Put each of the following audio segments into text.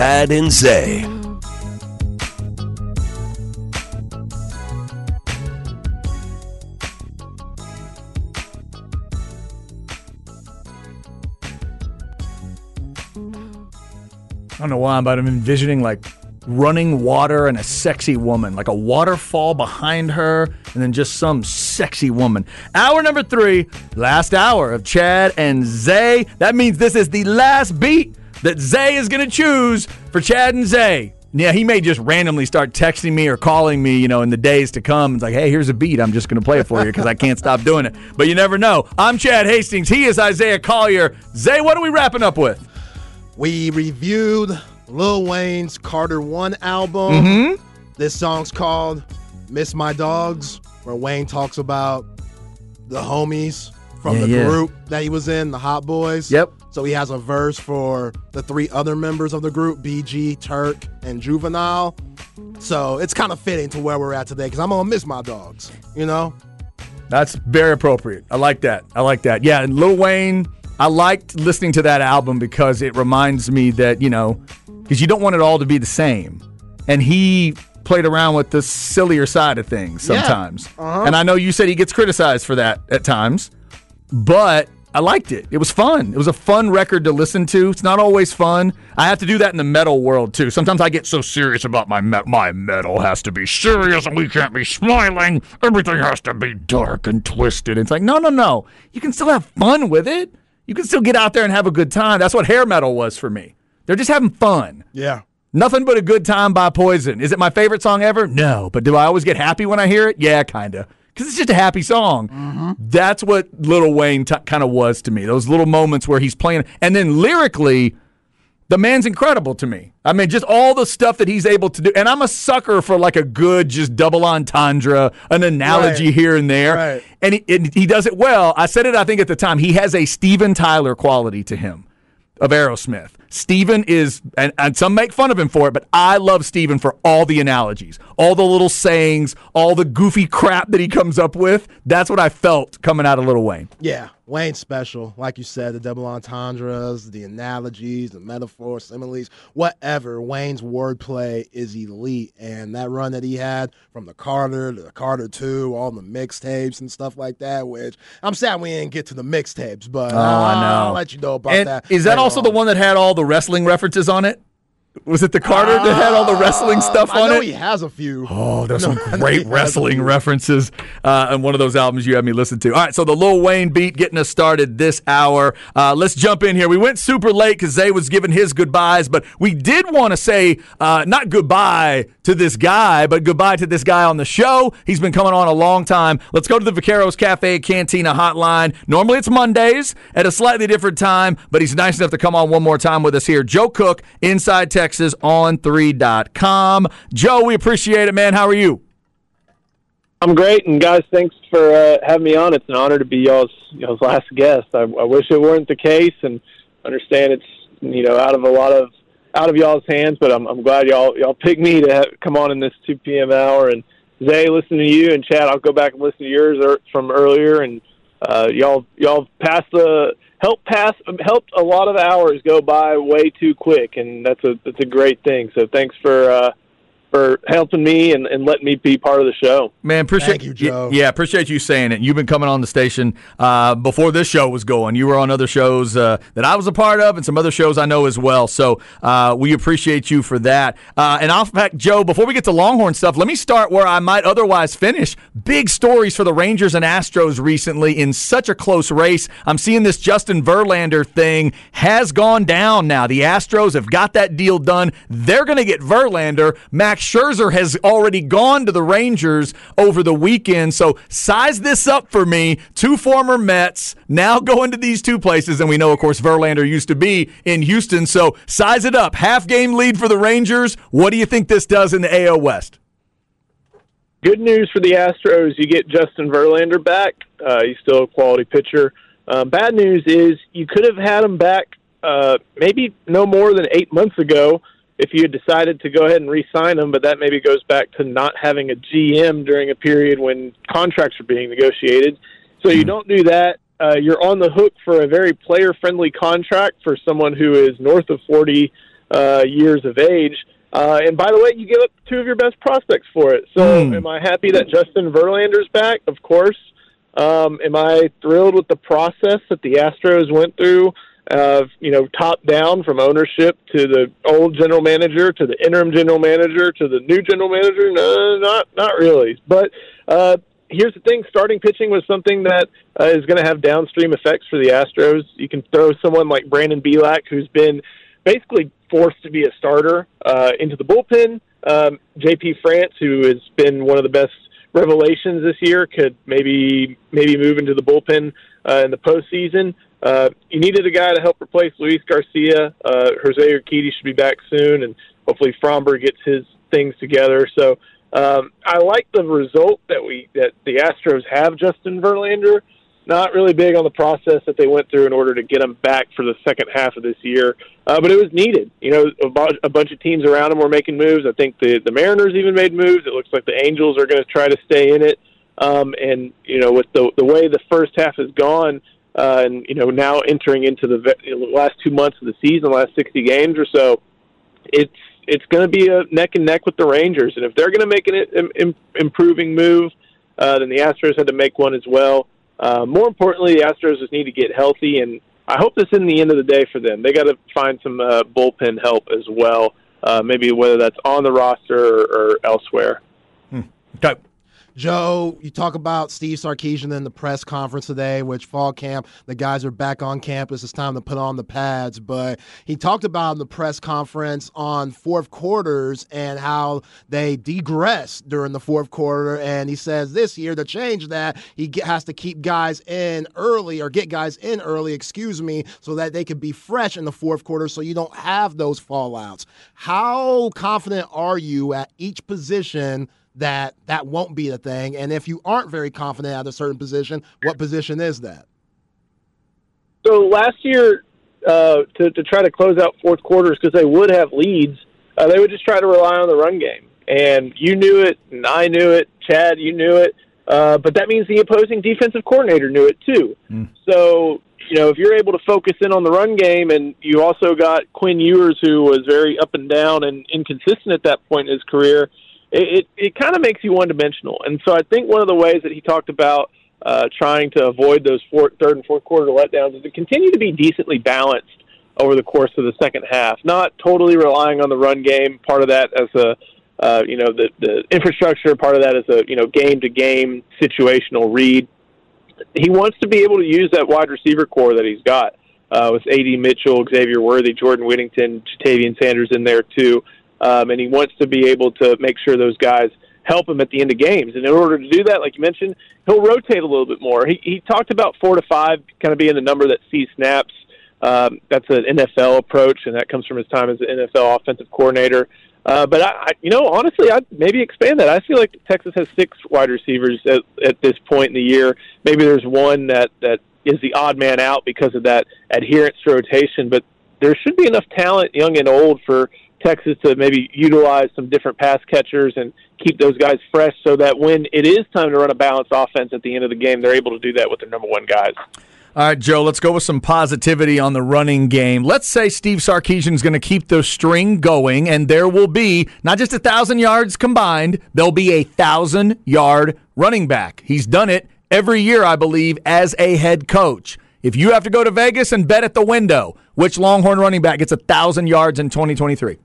Chad and Zay. I don't know why, but I'm envisioning like running water and a sexy woman, like a waterfall behind her, and then just some sexy woman. Hour number three, last hour of Chad and Zay. That means this is the last beat that Zay is going to choose for Chad and Zay. Yeah, he may just randomly start texting me or calling me, you know, in the days to come. It's like, hey, here's a beat. I'm just going to play it for you because I can't stop doing it. But you never know. I'm Chad Hastings. He is Isaiah Collier. Zay, what are we wrapping up with? We reviewed Lil Wayne's Carter One album. Mm-hmm. This song's called Miss My Dogs, where Wayne talks about the homies from Yeah, the yeah. group that he was in, the Hot Boys. Yep. So he has a verse for the three other members of the group, BG, Turk, and Juvenile. So it's kind of fitting to where we're at today because I'm gonna miss my dogs. You know? That's very appropriate. I like that. I like that. Yeah, and Lil Wayne, I liked listening to that album because it reminds me that, you know, because you don't want it all to be the same. And he played around with the sillier side of things Yeah. sometimes. Uh-huh. And I know you said he gets criticized for that at times, but I liked it. It was fun. It was a fun record to listen to. It's not always fun. I have to do that in the metal world too. Sometimes I get so serious about my me- my metal has to be serious and we can't be smiling. Everything has to be dark and twisted. It's like no, no, no. You can still have fun with it. You can still get out there and have a good time. That's what hair metal was for me. They're just having fun. Yeah. Nothing but a good time by Poison. Is it my favorite song ever? No. But do I always get happy when I hear it? Yeah, kind of. Because it's just a happy song. Mm-hmm. That's what Little Wayne t- kind of was to me. Those little moments where he's playing. And then lyrically, the man's incredible to me. I mean, just all the stuff that he's able to do. And I'm a sucker for like a good, just double entendre, an analogy Right. here and there. Right. And he, and he does it well. I said it, I think, at the time. He has a Steven Tyler quality to him of Aerosmith. Steven is, and, and some make fun of him for it, but I love Steven for all the analogies, all the little sayings, all the goofy crap that he comes up with. That's what I felt coming out of Little Wayne. Yeah, Wayne's special. Like you said, the double entendres, the analogies, the metaphors, similes, whatever. Wayne's wordplay is elite. And that run that he had from the Carter to the Carter 2, all the mixtapes and stuff like that, which I'm sad we didn't get to the mixtapes, but Oh, I know. I'll let you know about And that. is that also the one that had all the wrestling references on it? Was it the Carter that had all the wrestling stuff Um, I on know it? he has a few. Oh, there's some I know he great wrestling references uh, in one of those albums you had me listen to. All right, so the Lil Wayne beat getting us started this hour. Uh, let's jump in here. We went super late because Zay was giving his goodbyes, but we did want to say uh, not goodbye to this guy, but goodbye to this guy on the show. He's been coming on a long time. Let's go to the Vaqueros Cafe Cantina hotline. Normally it's Mondays at a slightly different time, but he's nice enough to come on one more time with us here. Joe Cook, Inside Texas on 3.com. Joe, we appreciate it, man. How are you? I'm great, and guys, thanks for uh, having me on. It's an honor to be y'all's y'all's last guest. I, I wish it weren't the case, and understand it's you know out of a lot of out of y'all's hands. But I'm I'm glad y'all y'all picked me to have, come on in this 2 p.m. hour. And Zay, listen to you, and Chad, I'll go back and listen to yours er, from earlier. And uh, y'all y'all passed the help pass helped a lot of hours go by way too quick, and that's a that's a great thing. So thanks for. Uh, for helping me and, and letting me be part of the show. Man, appreciate Thank you, Joe. y- Yeah, appreciate you saying it. You've been coming on the station uh, before this show was going. You were on other shows uh, that I was a part of, and some other shows I know as well. So uh, we appreciate you for that. Uh, and I'll fact, Joe, before we get to Longhorn stuff, let me start where I might otherwise finish. Big stories for the Rangers and Astros recently in such a close race. I'm seeing this Justin Verlander thing has gone down now. The Astros have got that deal done. They're going to get Verlander. Max Max Scherzer has already gone to the Rangers over the weekend. So size this up for me. Two former Mets now going to these two places. And we know, of course, Verlander used to be in Houston. So size it up. Half game lead for the Rangers. What do you think this does in the AL West? Good news for the Astros. You get Justin Verlander back. Uh, he's still a quality pitcher. Uh, bad news is you could have had him back uh, maybe no more than eight months ago if you had decided to go ahead and re-sign him, but that maybe goes back to not having a GM during a period when contracts are being negotiated. So you hmm. don't do that. Uh, you're on the hook for a very player-friendly contract for someone who is north of 40 uh, years of age. Uh, and by the way, you give up two of your best prospects for it. So, mm. am I happy that Justin Verlander's back? Of course. Um, am I thrilled with the process that the Astros went through? Uh, you know, top down from ownership to the old general manager to the interim general manager to the new general manager. No, not not really. But uh, here's the thing: starting pitching was something that uh, is going to have downstream effects for the Astros. You can throw someone like Brandon Bielak, who's been basically forced to be a starter uh, into the bullpen. Um, JP France, who has been one of the best revelations this year, could maybe maybe move into the bullpen uh, in the postseason. Uh, you needed a guy to help replace Luis Garcia. Uh, Jose Urquidy should be back soon, and hopefully Framber gets his things together. So um, I like the result that we that the Astros have Justin Verlander not really big on the process that they went through in order to get him back for the second half of this year. Uh, but it was needed. You know, a, bu- a bunch of teams around him were making moves. I think the the Mariners even made moves. It looks like the Angels are going to try to stay in it. Um, and you know, with the the way the first half has gone, uh, and you know now entering into the, last two months of the season, last sixty games or so, it's it's going to be a neck and neck with the Rangers. And if they're going to make an Im- improving move, uh, then the Astros had to make one as well. Uh, more importantly, the Astros just need to get healthy, and I hope this isn't the end of the day for them. They got to find some uh, bullpen help as well, uh, maybe whether that's on the roster or, or elsewhere. Hmm. Okay. Joe, you talk about Steve Sarkisian in the press conference today, which fall camp, the guys are back on campus. It's time to put on the pads. But he talked about in the press conference on fourth quarters and how they degress during the fourth quarter. And he says this year to change that, he has to keep guys in early or get guys in early, excuse me, so that they could be fresh in the fourth quarter so you don't have those fallouts. How confident are you at each position? That that won't be the thing? And if you aren't very confident at a certain position, what position is that? So last year, uh, to, to try to close out fourth quarters because they would have leads, uh, they would just try to rely on the run game. And you knew it, and I knew it. Chad, you knew it. Uh, but that means the opposing defensive coordinator knew it too. Mm. So, you know, if you're able to focus in on the run game, and you also got Quinn Ewers, who was very up and down and inconsistent at that point in his career, it, it, it kind of makes you one dimensional. And so I think one of the ways that he talked about uh, trying to avoid those fourth, third and fourth quarter letdowns is to continue to be decently balanced over the course of the second half, not totally relying on the run game. Part of that as a uh, you know the the infrastructure, part of that is a you know game to game situational read. He wants to be able to use that wide receiver core that he's got uh, with A.D. Mitchell, Xavier Worthy, Jordan Whittington, Ja'Tavion Sanders in there too um, and he wants to be able to make sure those guys help him at the end of games. And in order to do that, like you mentioned, he'll rotate a little bit more. He, he talked about four to five kind of being the number that sees snaps. Um, that's an NFL approach, and that comes from his time as an NFL offensive coordinator. Uh, but I, I, you know, honestly, I'd maybe expand that. I feel like Texas has six wide receivers at, at this point in the year. Maybe there's one that that is the odd man out because of that adherence to rotation, but there should be enough talent, young and old, for Texas to maybe utilize some different pass catchers and keep those guys fresh so that when it is time to run a balanced offense at the end of the game, they're able to do that with their number one guys. All right, Joe, let's go with some positivity on the running game. Let's say Steve Sarkisian is going to keep the string going, and there will be not just a 1,000 yards combined, there'll be a 1,000 yard running back. He's done it every year, I believe, as a head coach. If you have to go to Vegas and bet at the window, which Longhorn running back gets a 1,000 yards in 2023?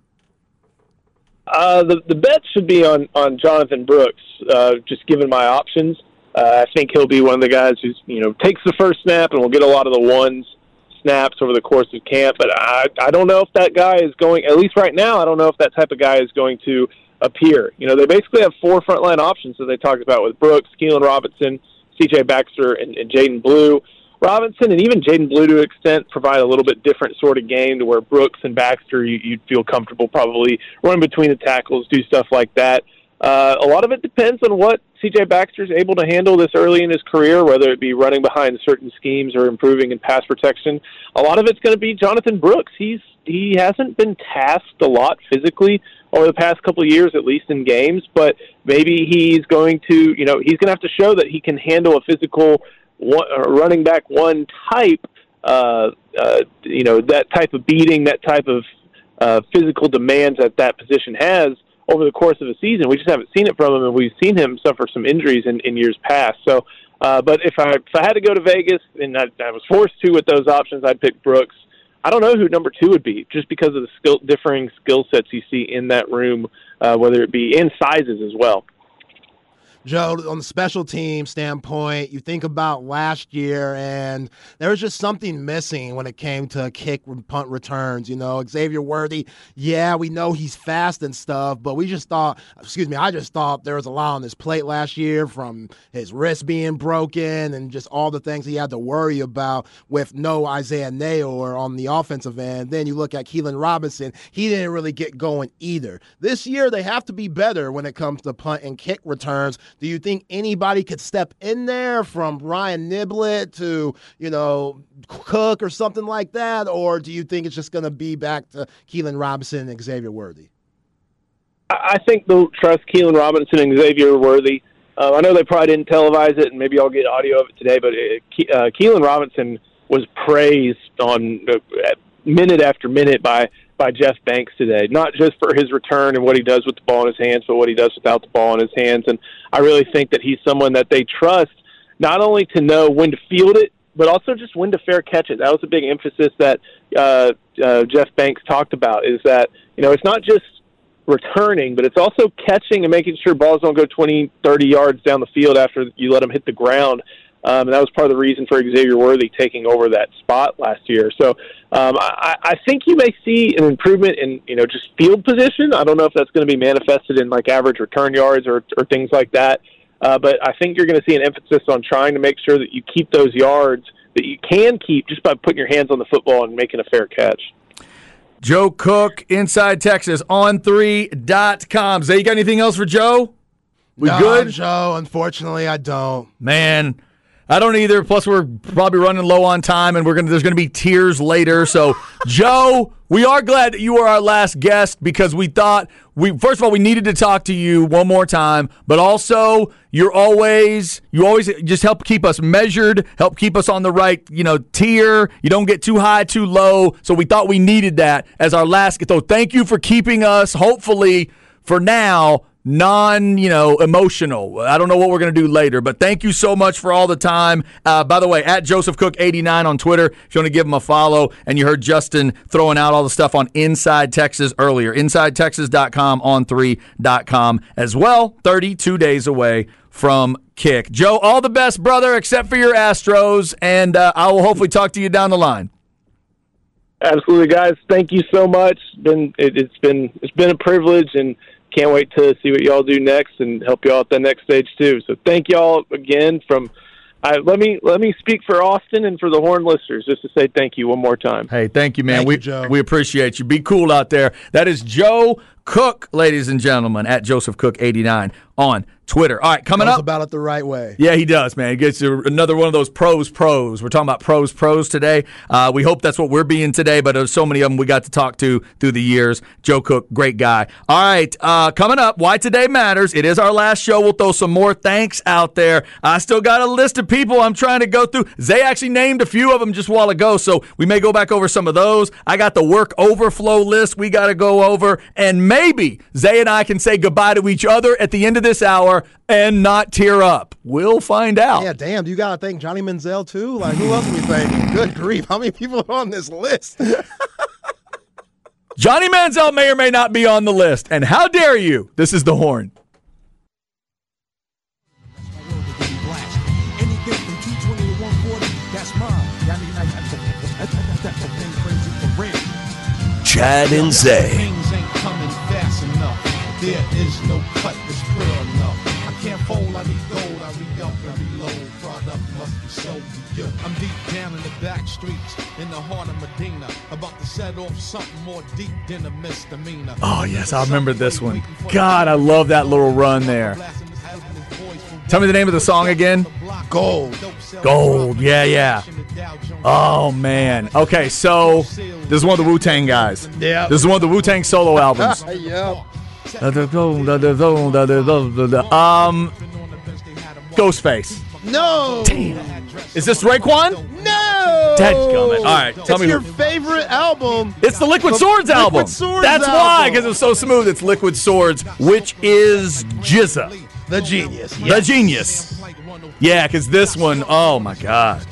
Uh, the the bet should be on on Jonathan Brooks. Uh, just given my options, uh, I think he'll be one of the guys who's you know takes the first snap and will get a lot of the ones snaps over the course of camp. But I I don't know if that guy is going. At least right now, I don't know if that type of guy is going to appear. You know, they basically have four frontline options that they talked about with Brooks, Keilan Robinson, C.J. Baxter, and, and Jaydon Blue. Robinson and even Jaydon Blue to extent provide a little bit different sort of game to where Brooks and Baxter you, you'd feel comfortable probably running between the tackles, do stuff like that. Uh, a lot of it depends on what C.J. Baxter is able to handle this early in his career, whether it be running behind certain schemes or improving in pass protection. A lot of it's going to be Jonathan Brooks. He's he hasn't been tasked a lot physically over the past couple of years, at least in games, but maybe he's going to, you know, he's going to have to show that he can handle a physical one, running back one type, uh, uh, you know, that type of beating, that type of uh, physical demands that that position has over the course of a season. We just haven't seen it from him, and we've seen him suffer some injuries in, in years past. So, uh, but if I if I had to go to Vegas and I, I was forced to with those options, I'd pick Brooks. I don't know who number two would be, just because of the skill differing skill sets you see in that room, uh, whether it be in sizes as well. Joe, on the special team standpoint, you think about last year, and there was just something missing when it came to kick and punt returns. You know, Xavier Worthy, yeah, we know he's fast and stuff, but we just thought, excuse me, I just thought there was a lot on his plate last year from his wrist being broken and just all the things he had to worry about with no Isaiah Neyor on the offensive end. Then you look at Keilan Robinson, he didn't really get going either. This year, they have to be better when it comes to punt and kick returns do you think anybody could step in there from Ryan Niblett to, you know, Cook or something like that? Or do you think it's just going to be back to Keilan Robinson and Xavier Worthy? I think they'll trust Keilan Robinson and Xavier Worthy. Uh, I know they probably didn't televise it, and maybe I'll get audio of it today, but it, uh, Keilan Robinson was praised on uh, minute after minute by by Jeff Banks today, not just for his return and what he does with the ball in his hands, but what he does without the ball in his hands. And I really think that he's someone that they trust not only to know when to field it, but also just when to fair catch it. That was a big emphasis that uh, uh, Jeff Banks talked about. Is that you know it's not just returning, but it's also catching and making sure balls don't go 20, 30 yards down the field after you let them hit the ground. Um, and that was part of the reason for Xavier Worthy taking over that spot last year. So um, I, I think you may see an improvement in you know just field position. I don't know if that's going to be manifested in like average return yards or, or things like that. Uh, but I think you're going to see an emphasis on trying to make sure that you keep those yards that you can keep just by putting your hands on the football and making a fair catch. Joe Cook, Inside Texas, on3.com. Zay, you got anything else for Joe? We no, good? Joe, unfortunately, I don't. Man, I don't either. Plus, we're probably running low on time, and we're gonna. There's gonna be tears later. So, Joe, we are glad that you were our last guest because we thought we first of all we needed to talk to you one more time, but also you're always you always just help keep us measured, help keep us on the right you know tier. You don't get too high, too low. So we thought we needed that as our last. So thank you for keeping us. Hopefully, for now non, you know, emotional. I don't know what we're going to do later, but thank you so much for all the time. Uh, by the way, at Joseph Cook 89 on Twitter, if you want to give him a follow. And you heard Justin throwing out all the stuff on Inside Texas earlier. InsideTexas.com, on3.com as well. 32 days away from kick. Joe, all the best, brother, except for your Astros, and uh, I will hopefully talk to you down the line. Absolutely, guys. Thank you so much. Been it, has been it's been a privilege, and can't wait to see what y'all do next and help y'all at the next stage too. So thank y'all again from. Uh, let me let me speak for Austin and for the Horn listeners just to say thank you one more time. Hey, thank you, man. Thank we you, Joe. we appreciate you. Be cool out there. That is Joe Cook, ladies and gentlemen, at Joseph Cook eighty nine on Twitter. All right, coming up about it the right way. Yeah, he does, man. He gets another one of those pros, pros. We're talking about pros, pros today. Uh, we hope that's what we're being today, but there's so many of them we got to talk to through the years. Joe Cook, great guy. All right, uh, coming up, why today matters. It is our last show. We'll throw some more thanks out there. I still got a list of people I'm trying to go through. Zay actually named a few of them just a while ago, so we may go back over some of those. I got the work overflow list we got to go over, and maybe Zay and I can say goodbye to each other at the end of this hour and not tear up. We'll find out. Yeah, damn. Do you got to thank Johnny Manziel too? Like, who else are we thanking? Good grief. How many people are on this list? Johnny Manziel may or may not be on the list. And how dare you? This is the horn. Chad and Zay. There is no cut in the heart of Medina. About to set off something more deep than a misdemeanor. Oh, yes, I remember this one. God, I love that little run there. Tell me the name of the song again. Gold. Gold. Yeah, yeah. Oh man. Okay, so this is one of the Wu Tang guys. Yeah. This is one of the Wu Tang solo albums. yeah. Um, Ghostface. No. Is this Raekwon? No. Dadgummit. All right, tell it's me your who- favorite album. It's the Liquid Swords Liquid album. Swords That's album. why, because it's so smooth. It's Liquid Swords, which is GZA, The Genius. the genius. Yeah, because this one, oh my god.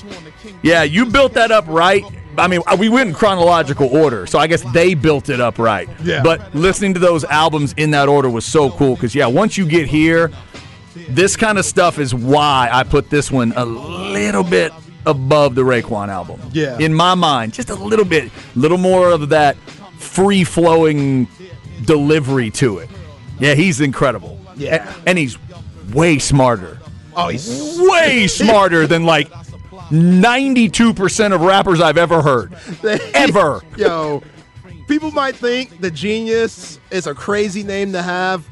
Yeah, you built that up right. I mean, we went in chronological order, so I guess they built it up right. Yeah. But listening to those albums in that order was so cool because, yeah, once you get here, this kind of stuff is why I put this one a little bit above the Raekwon album. Yeah. In my mind, just a little bit, A little more of that free flowing delivery to it. Yeah, he's incredible. Yeah. A- and he's way smarter Oh, he's way smarter than like 92% of rappers I've ever heard. Ever. Yo, people might think the Genius is a crazy name to have.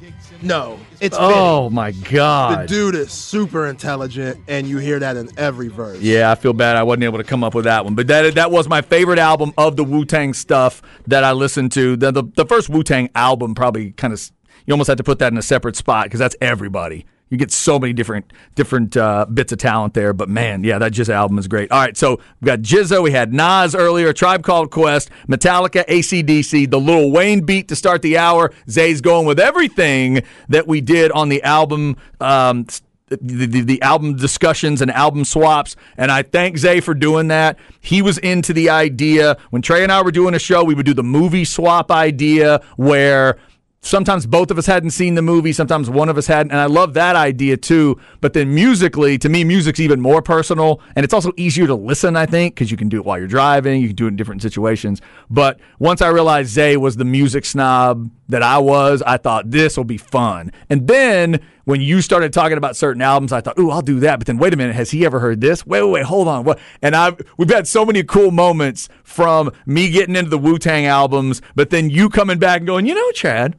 No, it's Oh my god, The dude is super intelligent, and you hear that in every verse. Yeah, I feel bad I wasn't able to come up with that one. But that that was my favorite album of the Wu Tang stuff that I listened to. The, the, the first Wu Tang album probably kind of, you almost had to put that in a separate spot because that's everybody. You get so many different different uh, bits of talent there, but man, yeah, that GZA album is great. All right, so we got GZA, we had Nas earlier, Tribe Called Quest, Metallica, ACDC, the Little Wayne beat to start the hour. Zay's going with everything that we did on the album. Um, the, the, the album discussions and album swaps. And I thank Zay for doing that. He was into the idea. When Trey and I were doing a show, we would do the movie swap idea where sometimes both of us hadn't seen the movie, sometimes one of us hadn't. And I love that idea too. But then musically, to me, music's even more personal. And it's also easier to listen, I think, because you can do it while you're driving, you can do it in different situations. But once I realized Zay was the music snob that I was, I thought this will be fun. And then when you started talking about certain albums, I thought, "Ooh, I'll do that." But then, wait a minute, has he ever heard this? Wait, wait, wait, hold on. What? And I, we've had so many cool moments from me getting into the Wu Tang albums, but then you coming back and going, "You know, Chad,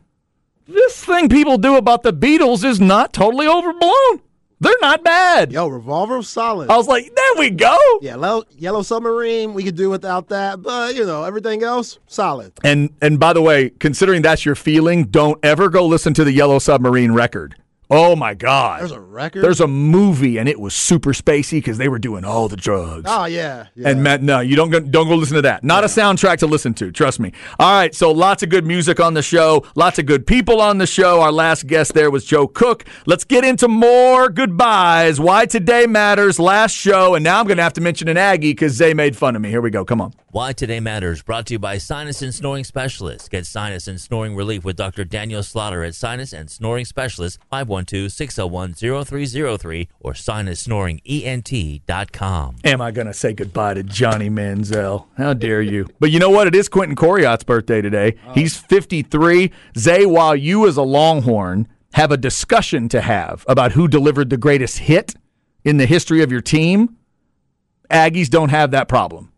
this thing people do about the Beatles is not totally overblown. They're not bad." Yo, Revolver was solid. I was like, "There we go." yeah, Yellow, Yellow Submarine, we could do without that, but you know, everything else, solid. And and by the way, considering that's your feeling, don't ever go listen to the Yellow Submarine record. Oh my God! There's a record? There's a movie, and it was super spacey because they were doing all the drugs. Oh yeah, yeah. And Matt, no, you don't go, don't go listen to that. Not a soundtrack to listen to. Trust me. All right, so lots of good music on the show. Lots of good people on the show. Our last guest there was Joe Cook. Let's get into more goodbyes. Why today matters. Last show, and now I'm going to have to mention an Aggie because they made fun of me. Here we go. Come on. Why Today Matters, brought to you by Sinus and Snoring Specialists. Get sinus and snoring relief with Dr. Daniel Slaughter at Sinus and Snoring Specialists, 512-601-0303 or sinussnoringent.com. Am I going to say goodbye to Johnny Manziel? How dare you? But you know what? It is Quentin Coryatt's birthday today. Uh-huh. He's 53. Zay, while you as a Longhorn have a discussion to have about who delivered the greatest hit in the history of your team, Aggies don't have that problem.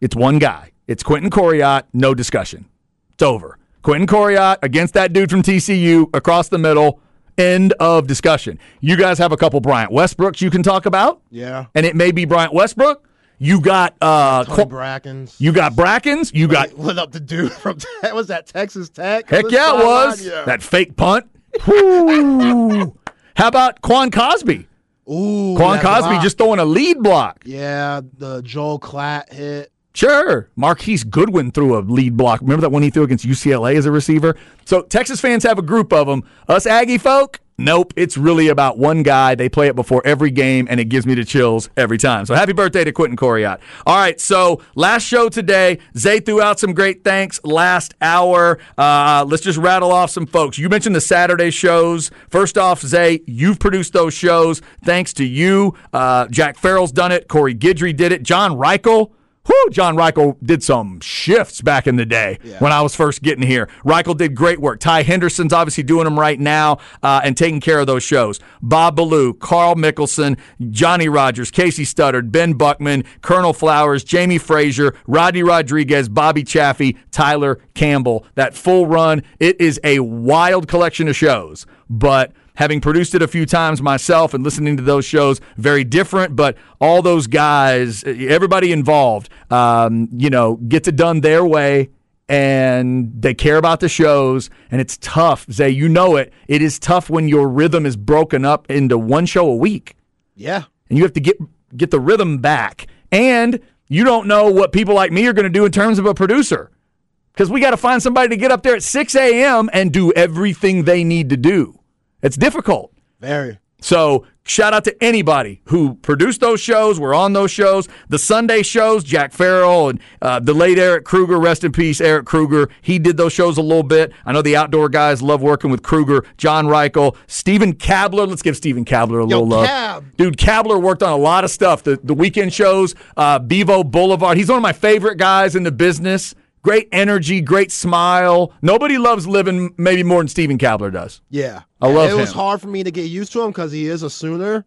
It's one guy. It's Quentin Coryatt, no discussion. It's over. Quentin Coryatt against that dude from TCU across the middle. End of discussion. You guys have a couple Bryant Westbrooks you can talk about yeah. and it may be Bryant Westbrook. You got uh, Tony Brackens. you got Brackens. You got what up the dude from that was that Texas Tech? heck yeah, it was? Yeah. that fake punt. How about Quan Cosby? Ooh, Quan Cosby block. just throwing a lead block. yeah, the Joel Klatt hit. Sure. Marquise Goodwin threw a lead block. Remember that one he threw against UCLA as a receiver? So Texas fans have a group of them. Us Aggie folk, nope. It's really about one guy. They play it before every game, and it gives me the chills every time. So happy birthday to Quentin Coryatt. All right, so last show today. Zay threw out some great thanks last hour. Uh, let's just rattle off some folks. You mentioned the Saturday shows. First off, Zay, you've produced those shows. Thanks to you. Uh, Jack Farrell's done it. Corey Gidry did it. John Reichel Whew, John Reichel did some shifts back in the day when I was first getting here. Reichel did great work. Ty Henderson's obviously doing them right now uh, and taking care of those shows. Bob Ballou, Carl Mickelson, Johnny Rogers, Casey Studdard, Ben Buckman, Colonel Flowers, Jamie Frazier, Rodney Rodriguez, Bobby Chaffee, Tyler Campbell. That full run, it is a wild collection of shows, but having produced it a few times myself and listening to those shows, very different. But all those guys, everybody involved, um, you know, gets it done their way. And they care about the shows, and it's tough. Zay, you know it. It is tough when your rhythm is broken up into one show a week, Yeah. and you have to get get the rhythm back. And you don't know what people like me are going to do in terms of a producer, because we got to find somebody to get up there at 6 a.m. and do everything they need to do. It's difficult. Very. So shout out to anybody who produced those shows, were on those shows. The Sunday shows, Jack Farrell and uh, the late Eric Kruger, rest in peace, Eric Kruger. He did those shows a little bit. I know the outdoor guys love working with Kruger, John Reichel, Stephen Kabler. Let's give Stephen Kabler a little love. Dude, Kabler worked on a lot of stuff. The the weekend shows, uh, Bevo Boulevard. He's one of my favorite guys in the business. Great energy, great smile. Nobody loves living maybe more than Stephen Kabler does. Yeah. I love It was hard for me to get used to him because he is a Sooner.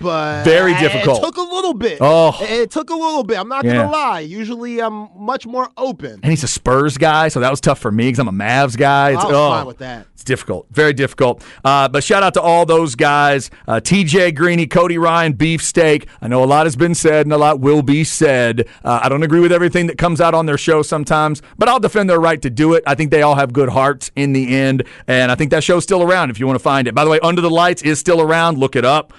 But Very difficult. It took a little bit. Oh. It, took a little bit. I'm not Yeah. gonna lie. Usually I'm much more open. and he's a Spurs guy, so that was tough for me because I'm a Mavs guy. It's, I was oh, fine with that. It's difficult, very difficult. Uh, but shout out to all those guys: uh, T.J. Greeny, Cody Ryan, Beefsteak. I know a lot has been said and a lot will be said. Uh, I don't agree with everything that comes out on their show sometimes, but I'll defend their right to do it. I think they all have good hearts in the end, and I think that show's still around if you want to find it. By the way, Under the Lights is still around. Look it up.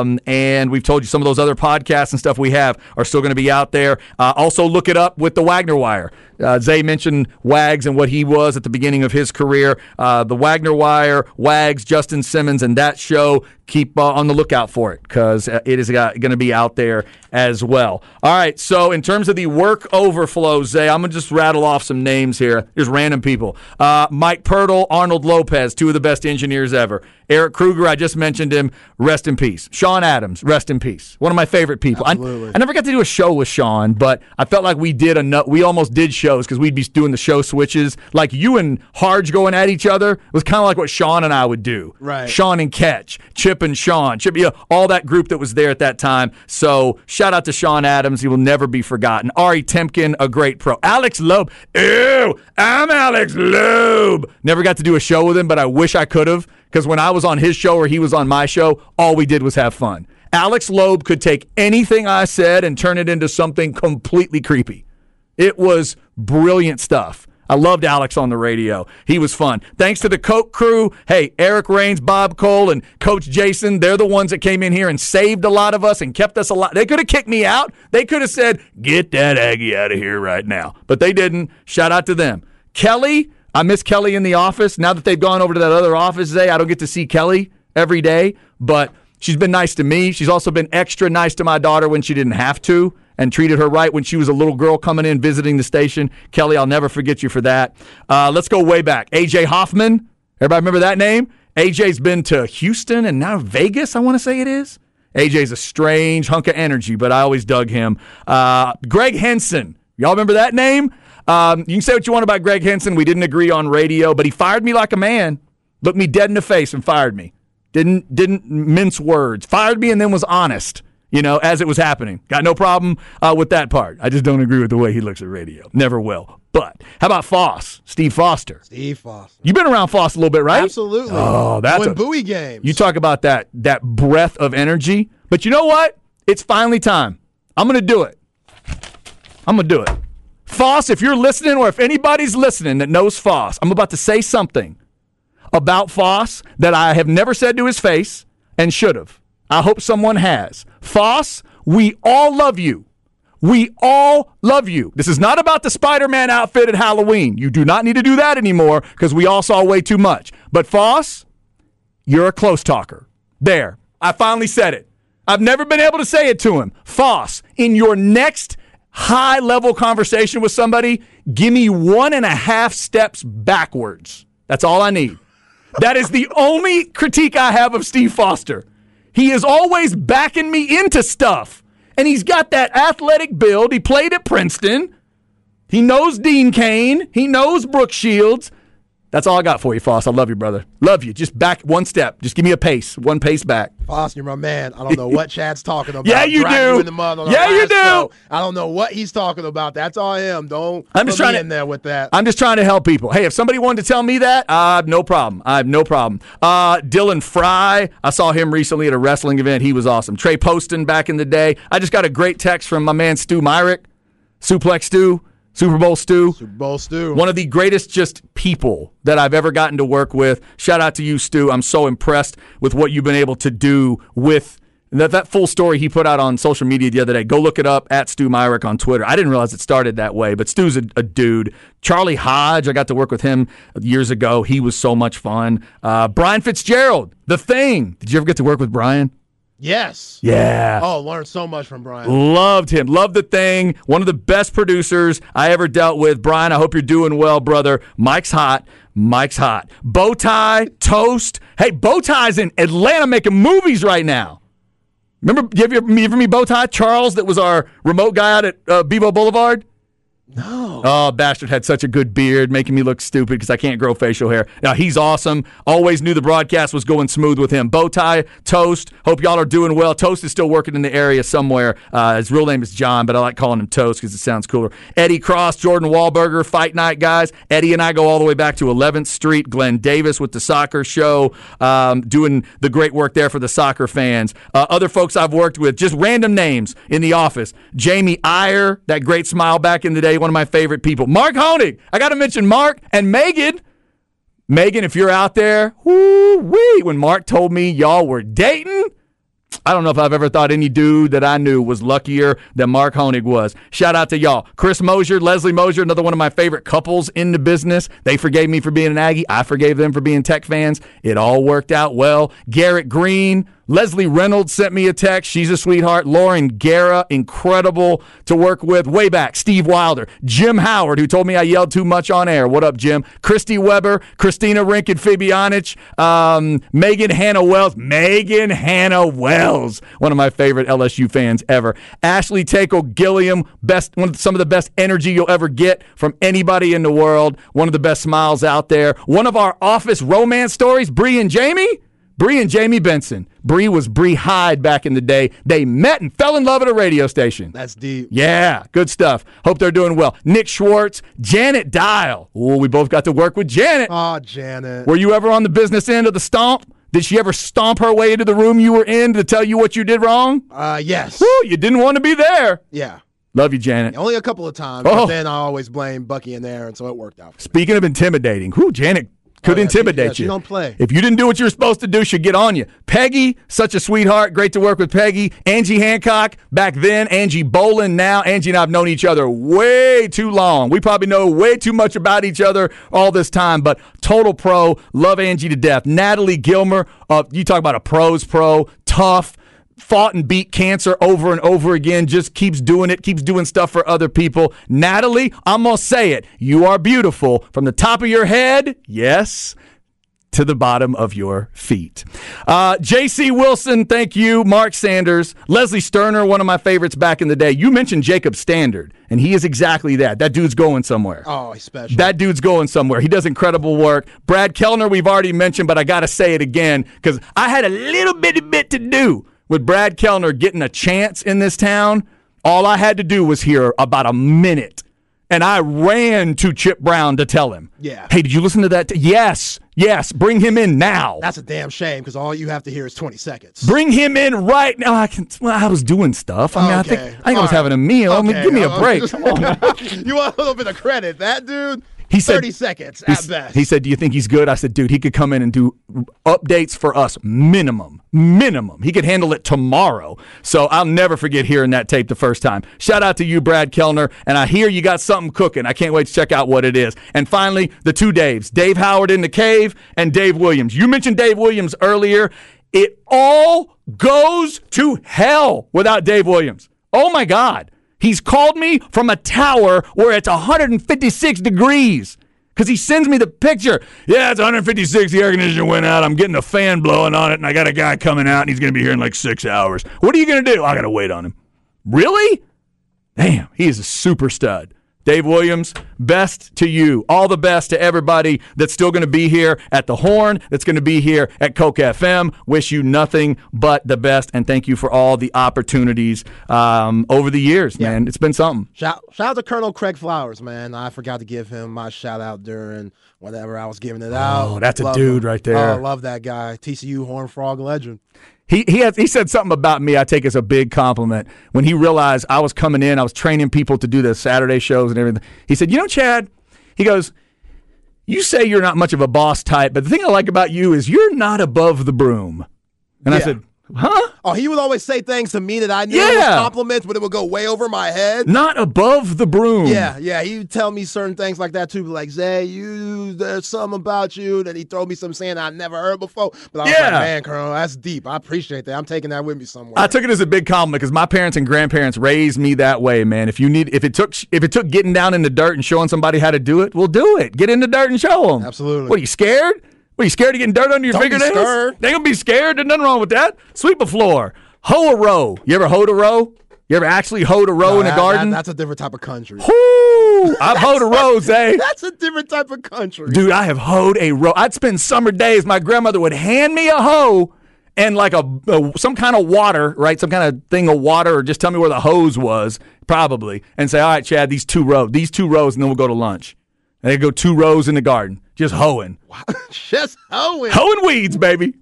Um, and we've told you some of those other podcasts and stuff we have are still going to be out there. Uh, also, look it up with the Wagner Wire. Uh, Zay mentioned Wags and what he was at the beginning of his career. Uh, the Wagner Wire, Wags, Justin Simmons, and that show. Keep uh, on the lookout for it because uh, it is going to be out there as well. All right. So, in terms of the work overflow, Zay, I'm going to just rattle off some names here. Just random people. Uh, Mike Pirtle, Arnold Lopez, two of the best engineers ever. Eric Kruger, I just mentioned him. Rest in peace. Sean Adams, rest in peace. One of my favorite people. I, Absolutely. I never got to do a show with Sean, but I felt like we did enough. We almost did shows because we'd be doing the show switches. Like you and Harge going at each other was kind of like what Sean and I would do. Right. Sean and Catch, Chip and Sean, Chip, yeah, all that group that was there at that time. So shout out to Sean Adams. He will never be forgotten. Ari Temkin, a great pro. Alex Loeb. Ew, I'm Alex Loeb. Never got to do a show with him, but I wish I could have because when I was on his show or he was on my show, all we did was have fun. Alex Loeb could take anything I said and turn it into something completely creepy. It was brilliant stuff. I loved Alex on the radio. He was fun. Thanks to the Coke crew. Hey, Eric Rains, Bob Cole, and Coach Jason, they're the ones that came in here and saved a lot of us and kept us alive. They could have kicked me out. They could have said, get that Aggie out of here right now. But they didn't. Shout out to them. Kelly, I miss Kelly in the office. Now that they've gone over to that other office today, I don't get to see Kelly every day, but she's been nice to me. She's also been extra nice to my daughter when she didn't have to and treated her right when she was a little girl coming in visiting the station. Kelly, I'll never forget you for that. Uh, let's go way back. AJ Hoffman. Everybody remember that name? AJ's been to Houston and now Vegas, I want to say it is. AJ's a strange hunk of energy, but I always dug him. Uh, Greg Henson. Y'all remember that name? Um, you can say what you want about Greg Henson. We didn't agree on radio, but he fired me like a man. Looked me dead in the face and fired me. Didn't didn't mince words. Fired me and then was honest. You know, as it was happening. Got no problem uh, with that part. I just don't agree with the way he looks at radio. Never will. But how about Foss, Steve Foster? Steve Foster. You've been around Foss a little bit, right? Absolutely. Oh, that's Win a- Bowie games. You talk about that that breath of energy. But you know what? It's finally time. I'm going to do it. I'm going to do it. Foss, if you're listening or if anybody's listening that knows Foss, I'm about to say something about Foss that I have never said to his face and should have. I hope someone has. Foss, we all love you. We all love you. This is not about the Spider Man outfit at Halloween. You do not need to do that anymore because we all saw way too much. But Foss, you're a close talker. There. I finally said it. I've never been able to say it to him. Foss, in your next high level conversation with somebody, give me one and a half steps backwards. That's all I need. That is the only critique I have of Steve Foster. He is always backing me into stuff. and he's got that athletic build. He played at Princeton. He knows Dean Cain. He knows Brooke Shields. That's all I got for you, Foss. I love you, brother. Love you. Just back one step. Just give me a pace, one pace back. Foss, you're my man. I don't know what Chad's talking about. Yeah, you do. You in the on Yeah, you do. show. I don't know what he's talking about. That's all him. Don't. I'm just trying to- in there with that. I'm just trying to help people. Hey, if somebody wanted to tell me that, I have no problem. I have no problem. Uh, Dylan Fry, I saw him recently at a wrestling event. He was awesome. Trey Poston back in the day. I just got a great text from my man Stu Myrick, Suplex Stu, Super Bowl Stu. Super Bowl stew. One of the greatest just people that I've ever gotten to work with. Shout out to you, Stu. I'm so impressed with what you've been able to do with that, that full story he put out on social media the other day. Go look it up at Stu Myrick on Twitter. I didn't realize it started that way, but Stu's a, a dude. Charlie Hodge, I got to work with him years ago. He was so much fun. Uh, Brian Fitzgerald, The Thing. Did you ever get to work with Brian? Yes. Yeah. Oh, learned so much from Brian. Loved him. Loved the thing. One of the best producers I ever dealt with. Brian, I hope you're doing well, brother. Mike's hot. Mike's hot. Bow tie, toast. Hey, bow ties in Atlanta making movies right now. Remember, you ever, you ever meet Bowtie? Charles, that was our remote guy out at uh, Bevo Boulevard? No. Oh, bastard had such a good beard, making me look stupid because I can't grow facial hair. Now he's awesome. Always knew the broadcast was going smooth with him. Bow tie, Toast. Hope y'all are doing well. Toast is still working in the area somewhere. Uh, his real name is John, but I like calling him Toast because it sounds cooler. Eddie Cross, Jordan Wahlberger, Fight Night guys. Eddie and I go all the way back to 11th Street. Glenn Davis with the soccer show, um, doing the great work there for the soccer fans. Uh, other folks I've worked with, just random names in the office. Jamie Iyer, that great smile back in the day, one of my favorite people. Mark Honig. I got to mention Mark and Megan. Megan, if you're out there, whoo wee. When Mark told me y'all were dating, I don't know if I've ever thought any dude that I knew was luckier than Mark Honig was. Shout out to y'all. Chris Mosier, Leslie Mosier, another one of my favorite couples in the business. They forgave me for being an Aggie. I forgave them for being Tech fans. It all worked out well. Garrett Green, Leslie Reynolds sent me a text. She's a sweetheart. Lauren Guerra, incredible to work with. Way back, Steve Wilder. Jim Howard, who told me I yelled too much on air. What up, Jim? Christy Weber, Christina Rink and Fabianich, um, Megan Hannah Wells. Megan Hannah Wells, one of my favorite LSU fans ever. Ashley Tako Gilliam, best one of some of the best energy you'll ever get from anybody in the world. One of the best smiles out there. One of our office romance stories, Bree and Jamie. Bree and Jamie Benson. Bree was Bree Hyde back in the day. They met and fell in love at a radio station. That's deep. Yeah, good stuff. Hope they're doing well. Nick Schwartz, Janet Dial. Ooh, we both got to work with Janet. Oh, Janet. Were you ever on the business end of the stomp? Did she ever stomp her way into the room you were in to tell you what you did wrong? Uh, yes. Woo, you didn't want to be there. Yeah. Love you, Janet. Only a couple of times, Oh. but then I always blame Bucky in there, and Aaron, so it worked out. For me. Speaking of intimidating, who Janet could Oh, intimidate yeah, she you. don't play. If you didn't do what you were supposed to do, she'd get on you. Peggy, such a sweetheart. Great to work with Peggy. Angie Hancock, back then. Angie Bolin, now. Angie and I have known each other way too long. We probably know way too much about each other all this time, but total pro. Love Angie to death. Natalie Gilmer, uh, you talk about a pros pro, tough fought and beat cancer over and over again, just keeps doing it, keeps doing stuff for other people. Natalie, I'm going to say it. You are beautiful from the top of your head, yes, to the bottom of your feet. Uh, J.C. Wilson, thank you. Mark Sanders. Leslie Sterner, one of my favorites back in the day. You mentioned Jacob Standard, and he is exactly that. That dude's going somewhere. Oh, he's special. That dude's going somewhere. He does incredible work. Brad Kellner, we've already mentioned, but I got to say it again because I had a little bitty bit to do with Brad Kellner getting a chance in this town. All I had to do was hear about a minute. And I ran to Chip Brown to tell him, Yeah. Hey, did you listen to that? T- yes, yes, bring him in now. That's a damn shame because all you have to hear is 20 seconds. Bring him in right now. I can. Well, I was doing stuff. I mean, I think I think I was right. having a meal. I mean, give me a break. Come on. you want a little bit of credit. That dude, He said- 30 seconds at best. He said, "Do you think he's good?" I said, "Dude, he could come in and do updates for us, minimum, minimum. He could handle it tomorrow." So I'll never forget hearing that tape the first time. Shout out to you, Brad Kellner, and I hear you got something cooking. I can't wait to check out what it is. And finally, the two Daves: Dave Howard in the cave and Dave Williams. You mentioned Dave Williams earlier. It all goes to hell without Dave Williams. Oh my God. He's called me from a tower where it's 156 degrees because he sends me the picture. Yeah, it's 156. The air conditioner went out. I'm getting a fan blowing on it, and I got a guy coming out, and he's going to be here in like six hours. What are you going to do? I got to wait on him. Really? Damn, he is a super stud. Dave Williams, best to you. All the best to everybody that's still going to be here at the Horn, that's going to be here at Coke FM. Wish you nothing but the best, and thank you for all the opportunities um, over the years, man. It's been something. Shout, shout out to Colonel Craig Flowers, man. I forgot to give him my shout out during whenever I was giving it out. Oh, that's a dude him. right there. Oh, love that guy. TCU Horn Frog legend. He he has, he said something about me I take as a big compliment when he realized I was coming in, I was training people to do the Saturday shows and everything. He said, "You know, Chad," he goes, "You say you're not much of a boss type, but the thing I like about you is you're not above the broom." And I said, "Huh? Oh, he would always say things to me that I knew Yeah. was compliments, but it would go way over my head. Not above the broom." Yeah, yeah. He would tell me certain things like that too, like Zay, you there's something about you that he throw me some saying I never heard before. But I was Yeah. like, man, Colonel, that's deep. I appreciate that. I'm taking that with me somewhere. I took it as a big compliment because my parents and grandparents raised me that way, man. If you need, if it took, if it took getting down in the dirt and showing somebody how to do it, we'll do it. Get in the dirt and show them. Absolutely. What are you scared? What are you scared of getting dirt under your Don't be fingernails? scared. They gonna be scared. There's nothing wrong with that. Sweep a floor. Hoe a row. You ever hoed a row? You ever actually hoed a row No, in a that- garden? that- that's a different type of country. Whoo! I've hoed a row, Zay. That's a different type of country. Dude, I have hoed a row. I'd spend summer days. My grandmother would hand me a hoe and like a, a- some kind of water, right? Some kind of thing of water, or just tell me where the hose was, probably, and say, "All right, Chad, these two rows, these two rows, and then we'll go to lunch." And they go two rows in the garden, just hoeing, Just hoeing. hoeing weeds, baby.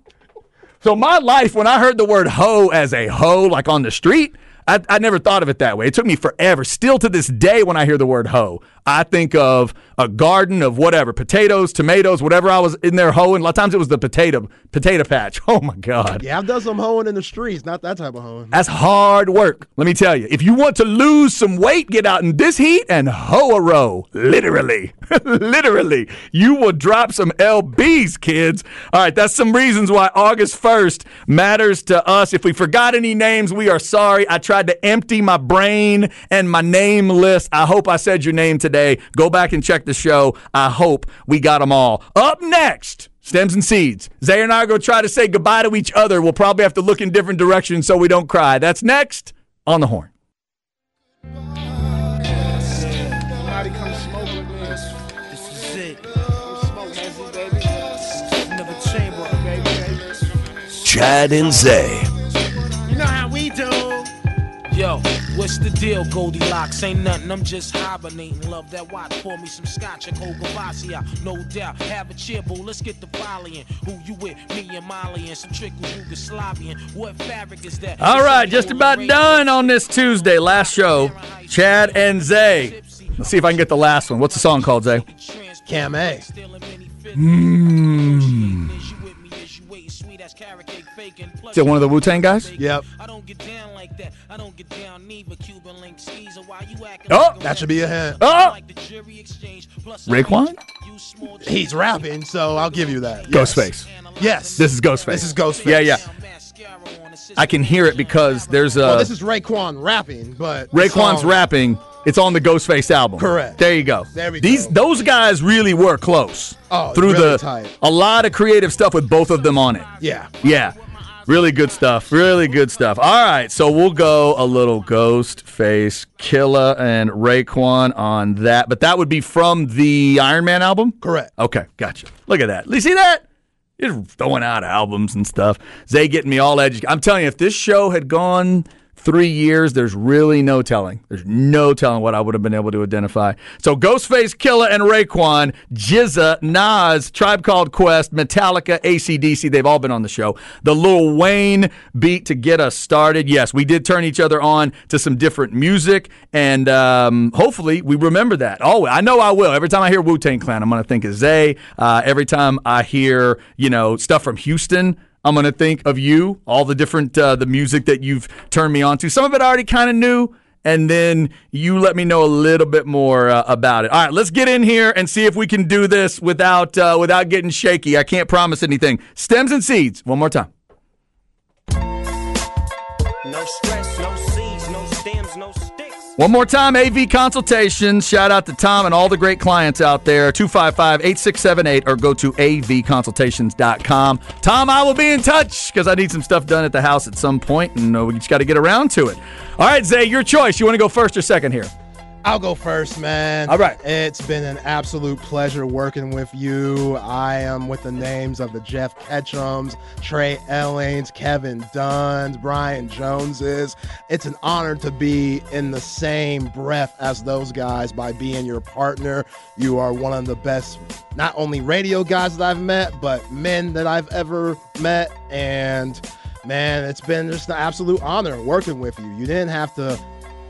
So my life, when I heard the word hoe as a hoe, like on the street, I, I never thought of it that way. It took me forever. Still to this day, when I hear the word hoe, I think of a garden of whatever potatoes, tomatoes, whatever I was in there hoeing. A lot of times it was the potato potato patch. Oh my god, Yeah, I've done some hoeing in the streets, not that type of hoeing. that's hard work. Let me tell you. If you want to lose some weight, get out in this heat and hoe a row. Literally. Literally. You will drop some LBs, kids. All right, that's some reasons why August 1st matters to us. If we forgot any names, we are sorry. I tried to empty my brain and my name list. I hope I said your name today. Go back and check the show. I hope we got them all. Up next. Stems and seeds. Zay and I are going to try to say goodbye to each other. We'll probably have to look in different directions so we don't cry. That's next on the horn. Somebody come smoke what's the deal, Goldilocks? Ain't nothing, I'm just hibernating. Love that watch, pour me some scotch and cold Gavassi out. No doubt, have a cheer, boo. Let's get the volleying. Who you with? Me and Molly and some trickle Yugoslavian. What fabric is that? All right, just about done on this Tuesday. Last show, Chad and Zay. Let's see if I can get the last one. What's the song called, Zay? Camay. Hmm. Hmm. Is it one of the Wu Tang guys? Yep. I don't get down like that. I don't get down neither. Cuban link skeezer. Why you acting Oh! like That should be a hint. Oh! like the jury exchange. Plus Raekwon? He's rapping, so I'll give you that. Yes. Ghostface. Yes. This is Ghostface. This is Ghostface. Yeah, yeah. I can hear it because there's a Well, this is Raekwon rapping, but the Raekwon's song- rapping. It's on the Ghostface album. Correct. There you go. There we These go. those guys really were close. Oh, through really the tight. a lot of creative stuff with both of them on it. Yeah. Yeah. Really good stuff. Really good stuff. All right, so we'll go a little Ghostface, Killah, and Raekwon on that. But that would be from the Ironman album? Correct. Okay, gotcha. Look at that. You see that? You're throwing out albums and stuff. Zay getting me all educated. I'm telling you, if this show had gone three years, there's really no telling. There's no telling what I would have been able to identify. So Ghostface, Killah, and Raekwon, GZA, Nas, Tribe Called Quest, Metallica, ACDC, they've all been on the show. The Lil Wayne beat to get us started. Yes, we did turn each other on to some different music, and um, hopefully we remember that. Oh, I know I will. Every time I hear Wu Tang Clan, I'm going to think of Zay. Uh, every time I hear, you know, stuff from Houston, I'm going to think of you, all the different uh, the music that you've turned me on to. Some of it I already kind of knew, and then you let me know a little bit more uh, about it. All right, let's get in here and see if we can do this without uh, without getting shaky. I can't promise anything. Stems and seeds. One more time. No stress, One more time, AV Consultations. Shout out to Tom and all the great clients out there. 255 8678 or go to avconsultations.com. Tom, I will be in touch because I need some stuff done at the house at some point and uh, we just got to get around to it. All right, Zay, your choice. You want to go first or second here? I'll go first, man. All right. It's been an absolute pleasure working with you. I am with the names of the Jeff Ketchums, Trey Ellings, Kevin Dunns, Brian Joneses. It's an honor to be in the same breath as those guys by being your partner. You are one of the best, not only radio guys that I've met, but men that I've ever met. And man, it's been just an absolute honor working with you. You didn't have to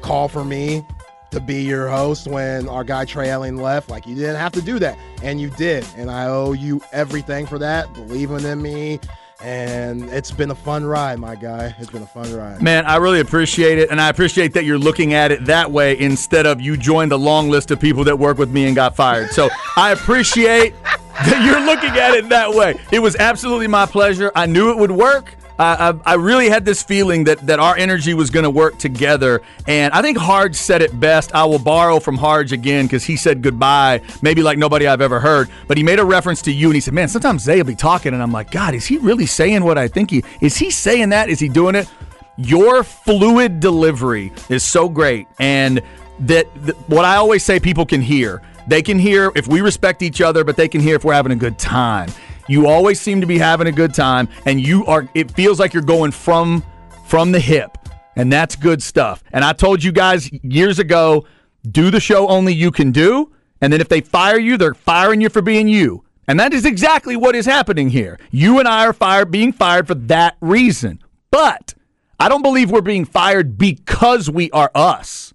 call for me to be your host when our guy Trey Elling left. Like you didn't have to do that, and you did, and I owe you everything for that. Believing in me. And it's been a fun ride, my guy. It's been a fun ride. Man, I really appreciate it. And I appreciate that you're looking at it that way instead of you joined the long list of people that work with me and got fired. So I appreciate that you're looking at it that way. It was absolutely my pleasure. I knew it would work. I, I, really had this feeling that, that our energy was going to work together. And I think Harge said it best. I will borrow from Harge again because he said goodbye, maybe like nobody I've ever heard. But he made a reference to you and he said, Man, sometimes Zay will be talking. And I'm like, God, is he really saying what I think he is? He saying that? Is he doing it? Your fluid delivery is so great. And that, that what I always say people can hear. They can hear if we respect each other, but they can hear if we're having a good time. You always seem to be having a good time, and you are. It feels like you're going from from the hip, and that's good stuff. And I told you guys years ago, do the show only you can do, and then if they fire you, they're firing you for being you. And that is exactly what is happening here. You and I are fired, being fired for that reason. But I don't believe we're being fired because we are us.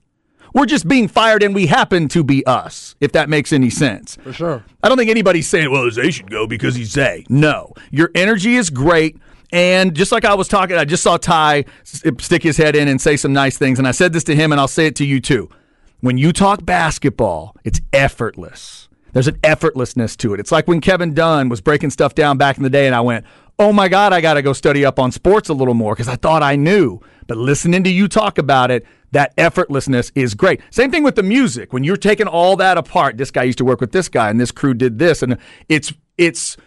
We're just being fired and we happen to be us, if that makes any sense. For sure. I don't think anybody's saying, well, Zay should go because he's Zay. No. Your energy is great. And just like I was talking, I just saw Ty stick his head in and say some nice things. And I said this to him, and I'll say it to you too. When you talk basketball, it's effortless. There's an effortlessness to it. It's like when Kevin Dunn was breaking stuff down back in the day, and I went, oh my God, I got to go study up on sports a little more because I thought I knew. But listening to you talk about it, that effortlessness is great. Same thing with the music. When you're taking all that apart, this guy used to work with this guy and this crew did this and it's it's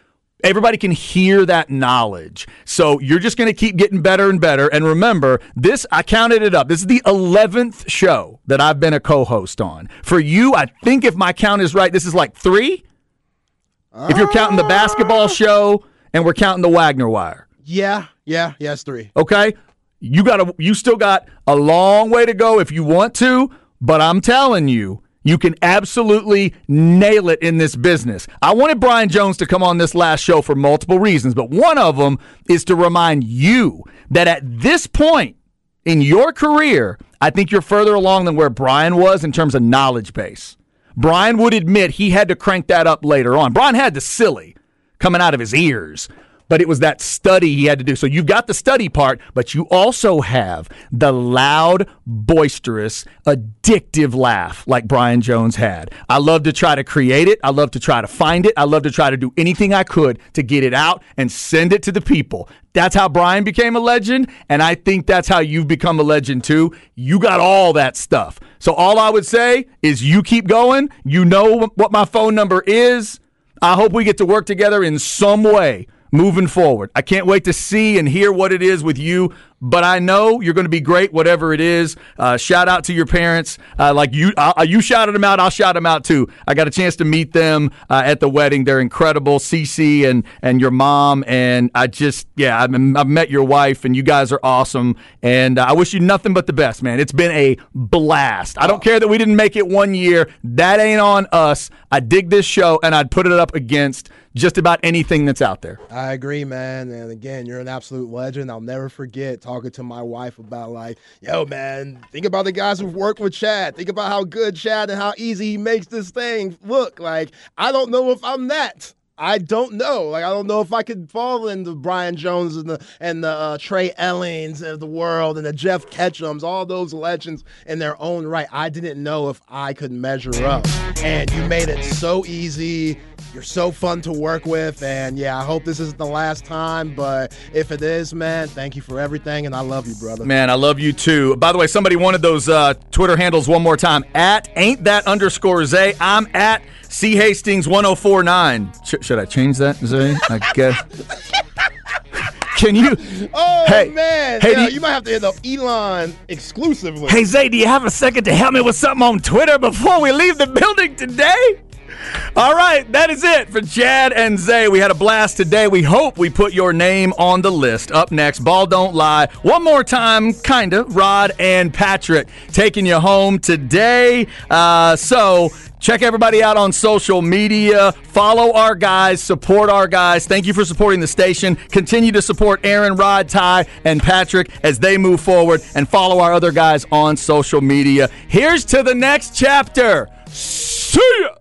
everybody can hear that knowledge. So you're just going to keep getting better and better and remember, this I counted it up. This is the 11th show that I've been a co-host on. For you, I think if my count is right, this is like 3. If you're counting the basketball ah. show and we're counting the Wagner wire. Yeah, yeah, yes, 3. Okay? You got to you still got a long way to go if you want to, but I'm telling you, you can absolutely nail it in this business. I wanted Brian Jones to come on this last show for multiple reasons, but one of them is to remind you that at this point in your career, I think you're further along than where Brian was in terms of knowledge base. Brian would admit he had to crank that up later on. Brian had the silly coming out of his ears but it was that study he had to do. So you've got the study part, but you also have the loud, boisterous, addictive laugh like Brian Jones had. I love to try to create it. I love to try to find it. I love to try to do anything I could to get it out and send it to the people. That's how Brian became a legend, and I think that's how you've become a legend too. You got all that stuff. So all I would say is you keep going. You know what my phone number is. I hope we get to work together in some way moving forward. I can't wait to see and hear what it is with you but I know you're going to be great, whatever it is. Uh, shout out to your parents. Uh, like you, uh, you shouted them out. I'll shout them out too. I got a chance to meet them uh, at the wedding. They're incredible, Cece and and your mom. And I just, yeah, I've, I've met your wife, and you guys are awesome. And uh, I wish you nothing but the best, man. It's been a blast. I don't care that we didn't make it one year. That ain't on us. I dig this show, and I'd put it up against just about anything that's out there. I agree, man. And again, you're an absolute legend. I'll never forget talking to my wife about like, yo, man, think about the guys who've worked with Chad. Think about how good Chad and how easy he makes this thing look. Like, I don't know if I'm that. I don't know. Like I don't know if I could fall into Brian Jones and the and the uh, Trey Ellings of the world and the Jeff Ketchums, all those legends in their own right. I didn't know if I could measure up, and you made it so easy You're so fun to work with, and yeah, I hope this isn't the last time. But if it is, man, thank you for everything, and I love you, brother. Man, I love you too. By the way, somebody wanted those uh, Twitter handles one more time. At ain't that underscore Zay. I'm at C Hastings 1049. Sh- should I change that, Zay? I guess. Can you? Oh Hey, man, hey, yeah, you- you might have to hit up Elon exclusively. Hey Zay, do you have a second to help me with something on Twitter before we leave the building today? All right, that is it for Chad and Zay. We had a blast today. We hope we put your name on the list. Up next, Ball Don't Lie. One more time, kinda. Rod and Patrick taking you home today. Uh, so check everybody out on social media. Follow our guys. Support our guys. Thank you for supporting the station. Continue to support Aaron, Rod, Ty, and Patrick as they move forward. And follow our other guys on social media. Here's to the next chapter. See ya!